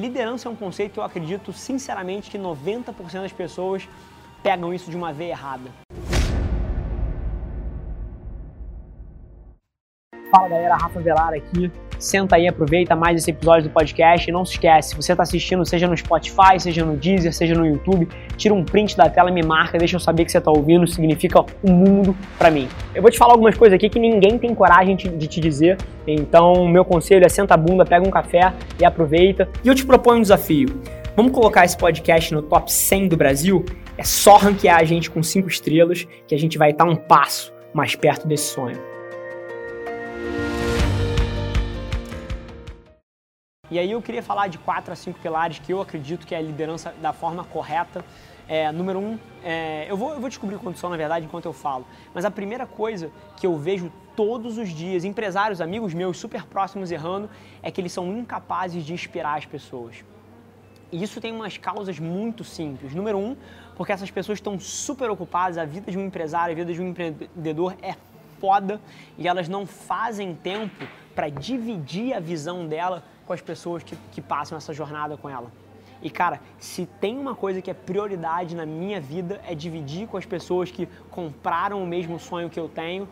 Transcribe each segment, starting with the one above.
Liderança é um conceito que eu acredito sinceramente que 90% das pessoas pegam isso de uma veia errada. Fala galera, Rafa Velar aqui. Senta aí, aproveita mais esse episódio do podcast e não se esquece, você está assistindo, seja no Spotify, seja no Deezer, seja no YouTube, tira um print da tela, me marca, deixa eu saber que você está ouvindo, significa um mundo para mim. Eu vou te falar algumas coisas aqui que ninguém tem coragem de te dizer, então meu conselho é senta a bunda, pega um café e aproveita. E eu te proponho um desafio. Vamos colocar esse podcast no top 100 do Brasil? É só ranquear a gente com 5 estrelas que a gente vai estar um passo mais perto desse sonho. E aí eu queria falar de quatro a cinco pilares que eu acredito que é a liderança da forma correta. É, número um, é, eu, vou, eu vou descobrir quanto são na verdade enquanto eu falo, mas a primeira coisa que eu vejo todos os dias, empresários, amigos meus super próximos errando, é que eles são incapazes de inspirar as pessoas. E isso tem umas causas muito simples. Número um, porque essas pessoas estão super ocupadas, a vida de um empresário, a vida de um empreendedor é foda e elas não fazem tempo para dividir a visão dela com as pessoas que, que passam essa jornada com ela. E cara, se tem uma coisa que é prioridade na minha vida é dividir com as pessoas que compraram o mesmo sonho que eu tenho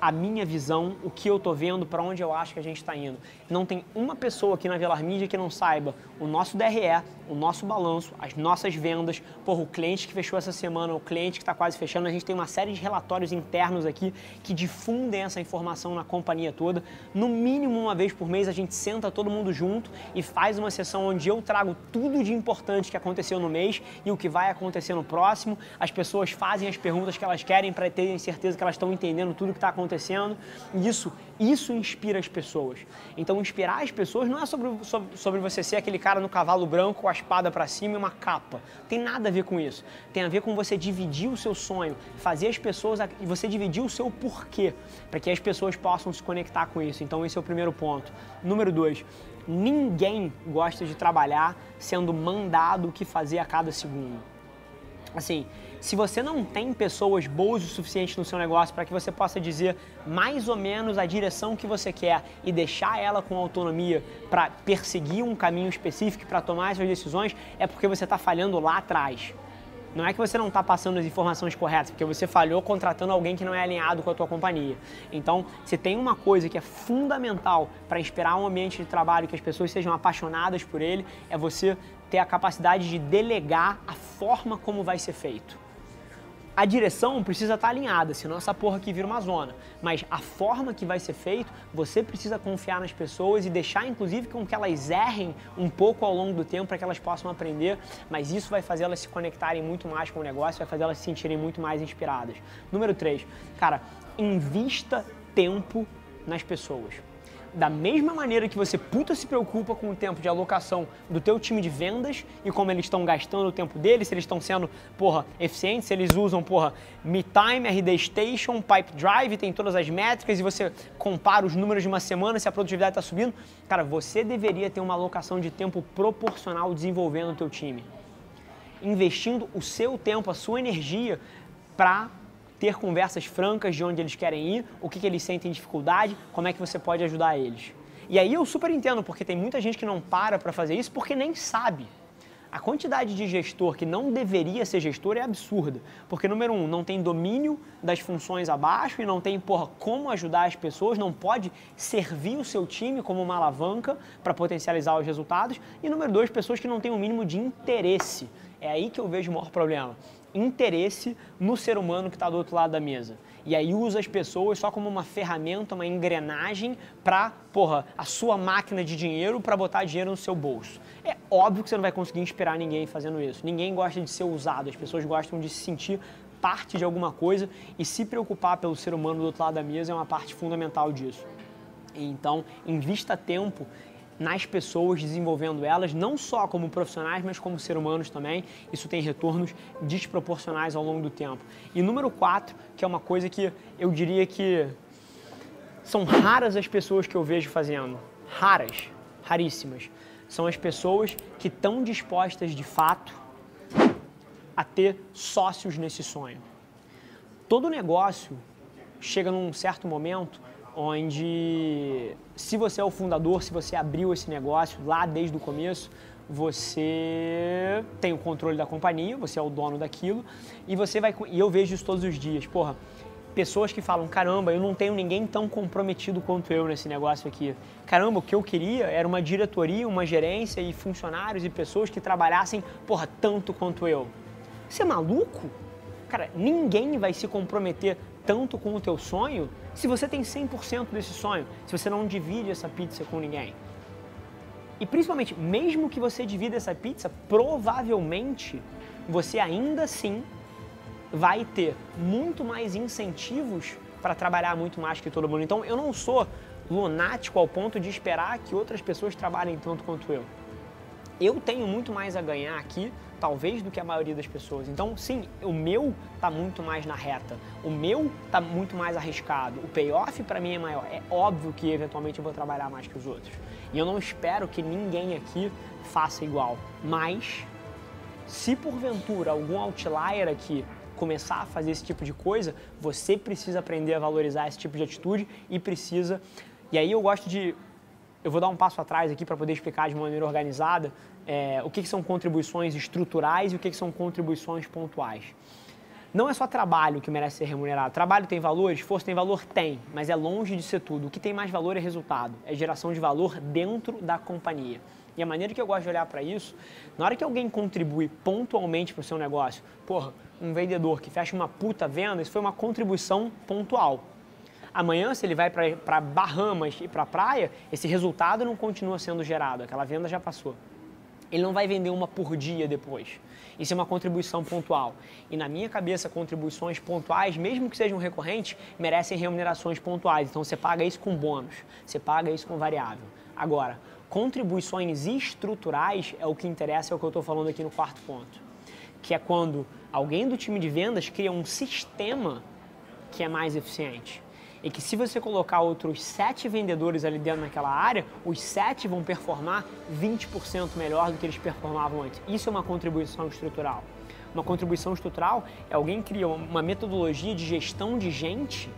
a minha visão, o que eu tô vendo, para onde eu acho que a gente está indo. Não tem uma pessoa aqui na Velar Mídia que não saiba o nosso DRE, o nosso balanço, as nossas vendas, porra, o cliente que fechou essa semana, o cliente que está quase fechando. A gente tem uma série de relatórios internos aqui que difundem essa informação na companhia toda. No mínimo uma vez por mês a gente senta todo mundo junto e faz uma sessão onde eu trago tudo de importante que aconteceu no mês e o que vai acontecer no próximo. As pessoas fazem as perguntas que elas querem para terem certeza que elas estão entendendo tudo que está acontecendo. E isso, isso inspira as pessoas. Então, inspirar as pessoas não é sobre, sobre, sobre você ser aquele cara no cavalo branco com a espada para cima e uma capa. Tem nada a ver com isso. Tem a ver com você dividir o seu sonho, fazer as pessoas e você dividir o seu porquê, para que as pessoas possam se conectar com isso. Então, esse é o primeiro ponto. Número dois, ninguém gosta de trabalhar sendo mandado o que fazer a cada segundo. Assim, se você não tem pessoas boas o suficiente no seu negócio para que você possa dizer mais ou menos a direção que você quer e deixar ela com autonomia para perseguir um caminho específico para tomar as suas decisões, é porque você está falhando lá atrás. Não é que você não está passando as informações corretas, porque você falhou contratando alguém que não é alinhado com a tua companhia. Então, se tem uma coisa que é fundamental para inspirar um ambiente de trabalho que as pessoas sejam apaixonadas por ele, é você ter a capacidade de delegar a forma como vai ser feito a direção precisa estar alinhada, senão essa porra aqui vira uma zona. Mas a forma que vai ser feito, você precisa confiar nas pessoas e deixar, inclusive, com que elas errem um pouco ao longo do tempo para que elas possam aprender. Mas isso vai fazer elas se conectarem muito mais com o negócio, vai fazer elas se sentirem muito mais inspiradas. Número 3, cara, invista tempo nas pessoas da mesma maneira que você puta se preocupa com o tempo de alocação do teu time de vendas e como eles estão gastando o tempo deles, se eles estão sendo, porra, eficientes, se eles usam, porra, MeTime, RD Station, Pipe Drive, tem todas as métricas e você compara os números de uma semana, se a produtividade está subindo, cara, você deveria ter uma alocação de tempo proporcional desenvolvendo o teu time. Investindo o seu tempo, a sua energia para ter conversas francas de onde eles querem ir, o que, que eles sentem dificuldade, como é que você pode ajudar eles. E aí eu super entendo, porque tem muita gente que não para para fazer isso porque nem sabe. A quantidade de gestor que não deveria ser gestor é absurda. Porque, número um, não tem domínio das funções abaixo e não tem, porra, como ajudar as pessoas, não pode servir o seu time como uma alavanca para potencializar os resultados. E, número dois, pessoas que não têm o um mínimo de interesse. É aí que eu vejo o maior problema interesse no ser humano que está do outro lado da mesa. E aí usa as pessoas só como uma ferramenta, uma engrenagem para, porra, a sua máquina de dinheiro para botar dinheiro no seu bolso. É óbvio que você não vai conseguir inspirar ninguém fazendo isso. Ninguém gosta de ser usado, as pessoas gostam de se sentir parte de alguma coisa e se preocupar pelo ser humano do outro lado da mesa é uma parte fundamental disso. Então, invista tempo nas pessoas, desenvolvendo elas, não só como profissionais, mas como seres humanos também. Isso tem retornos desproporcionais ao longo do tempo. E número 4, que é uma coisa que eu diria que são raras as pessoas que eu vejo fazendo. Raras, raríssimas. São as pessoas que estão dispostas de fato a ter sócios nesse sonho. Todo negócio chega num certo momento onde se você é o fundador, se você abriu esse negócio lá desde o começo, você tem o controle da companhia, você é o dono daquilo e você vai e eu vejo isso todos os dias. Porra, pessoas que falam: "Caramba, eu não tenho ninguém tão comprometido quanto eu nesse negócio aqui". Caramba, o que eu queria era uma diretoria, uma gerência e funcionários e pessoas que trabalhassem, porra, tanto quanto eu. Você é maluco? Cara, ninguém vai se comprometer tanto com o teu sonho se você tem 100% desse sonho, se você não divide essa pizza com ninguém. E principalmente, mesmo que você divida essa pizza, provavelmente você ainda assim vai ter muito mais incentivos para trabalhar muito mais que todo mundo. Então, eu não sou lunático ao ponto de esperar que outras pessoas trabalhem tanto quanto eu. Eu tenho muito mais a ganhar aqui, talvez, do que a maioria das pessoas. Então, sim, o meu está muito mais na reta, o meu está muito mais arriscado, o payoff para mim é maior. É óbvio que eventualmente eu vou trabalhar mais que os outros. E eu não espero que ninguém aqui faça igual. Mas, se porventura algum outlier aqui começar a fazer esse tipo de coisa, você precisa aprender a valorizar esse tipo de atitude e precisa. E aí eu gosto de. Eu vou dar um passo atrás aqui para poder explicar de maneira organizada é, o que, que, são contribuições estruturais e o que, que são contribuições pontuais. Não é só trabalho que merece ser remunerado. Trabalho tem valor, esforço tem valor? Tem, mas é longe de ser tudo. O que tem mais valor é resultado, é geração de valor dentro da companhia. E a maneira que eu gosto de olhar para isso, na hora que alguém contribui pontualmente para o seu negócio, porra, um vendedor que fecha uma puta venda, isso foi uma contribuição pontual. Amanhã, se ele vai para Bahamas e para a praia, esse resultado não continua sendo gerado, aquela venda já passou. Ele não vai vender uma por dia depois. Isso é uma contribuição pontual. E na minha cabeça, contribuições pontuais, mesmo que sejam recorrentes, merecem remunerações pontuais. Então você paga isso com bônus, você paga isso com variável. Agora, contribuições estruturais é o que interessa, é o que eu estou falando aqui no quarto ponto. Que é quando alguém do time de vendas cria um sistema que é mais eficiente e que se você colocar outros sete vendedores ali dentro daquela área, os sete vão performar 20% melhor do que eles performavam antes. Isso é uma contribuição estrutural. Uma contribuição estrutural é alguém cria uma metodologia de gestão de gente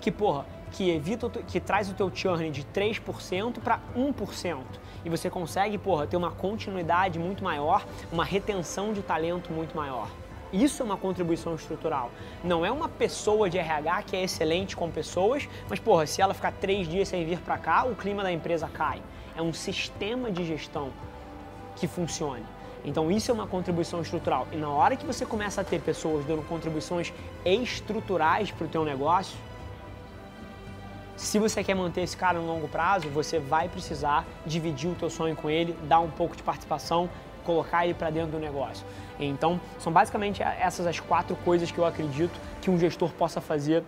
que, porra, que evita, que traz o teu churn de 3% para 1%. E você consegue, porra, ter uma continuidade muito maior, uma retenção de talento muito maior. Isso é uma contribuição estrutural. Não é uma pessoa de RH que é excelente com pessoas, mas porra, se ela ficar três dias sem vir para cá, o clima da empresa cai. É um sistema de gestão que funcione. Então isso é uma contribuição estrutural. E na hora que você começa a ter pessoas dando contribuições estruturais para o teu negócio, se você quer manter esse cara no longo prazo, você vai precisar dividir o teu sonho com ele, dar um pouco de participação, colocar ele para dentro do negócio. Então, são basicamente essas as quatro coisas que eu acredito que um gestor possa fazer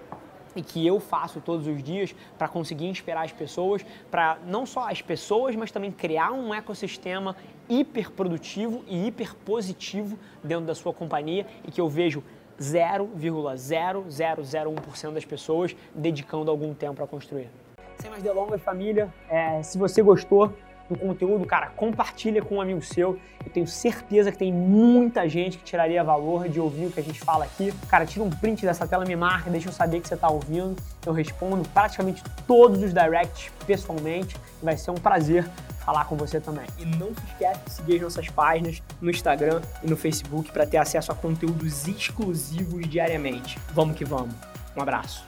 e que eu faço todos os dias para conseguir inspirar as pessoas, para não só as pessoas, mas também criar um ecossistema hiper produtivo e hiper positivo dentro da sua companhia e que eu vejo 0,0001% das pessoas dedicando algum tempo para construir. Sem mais delongas, família, é, se você gostou, do conteúdo, cara, compartilha com um amigo seu. Eu tenho certeza que tem muita gente que tiraria valor de ouvir o que a gente fala aqui. Cara, tira um print dessa tela, me marca, deixa eu saber que você está ouvindo. Eu respondo praticamente todos os directs pessoalmente. Vai ser um prazer falar com você também. E não se esquece de seguir as nossas páginas no Instagram e no Facebook para ter acesso a conteúdos exclusivos diariamente. Vamos que vamos. Um abraço.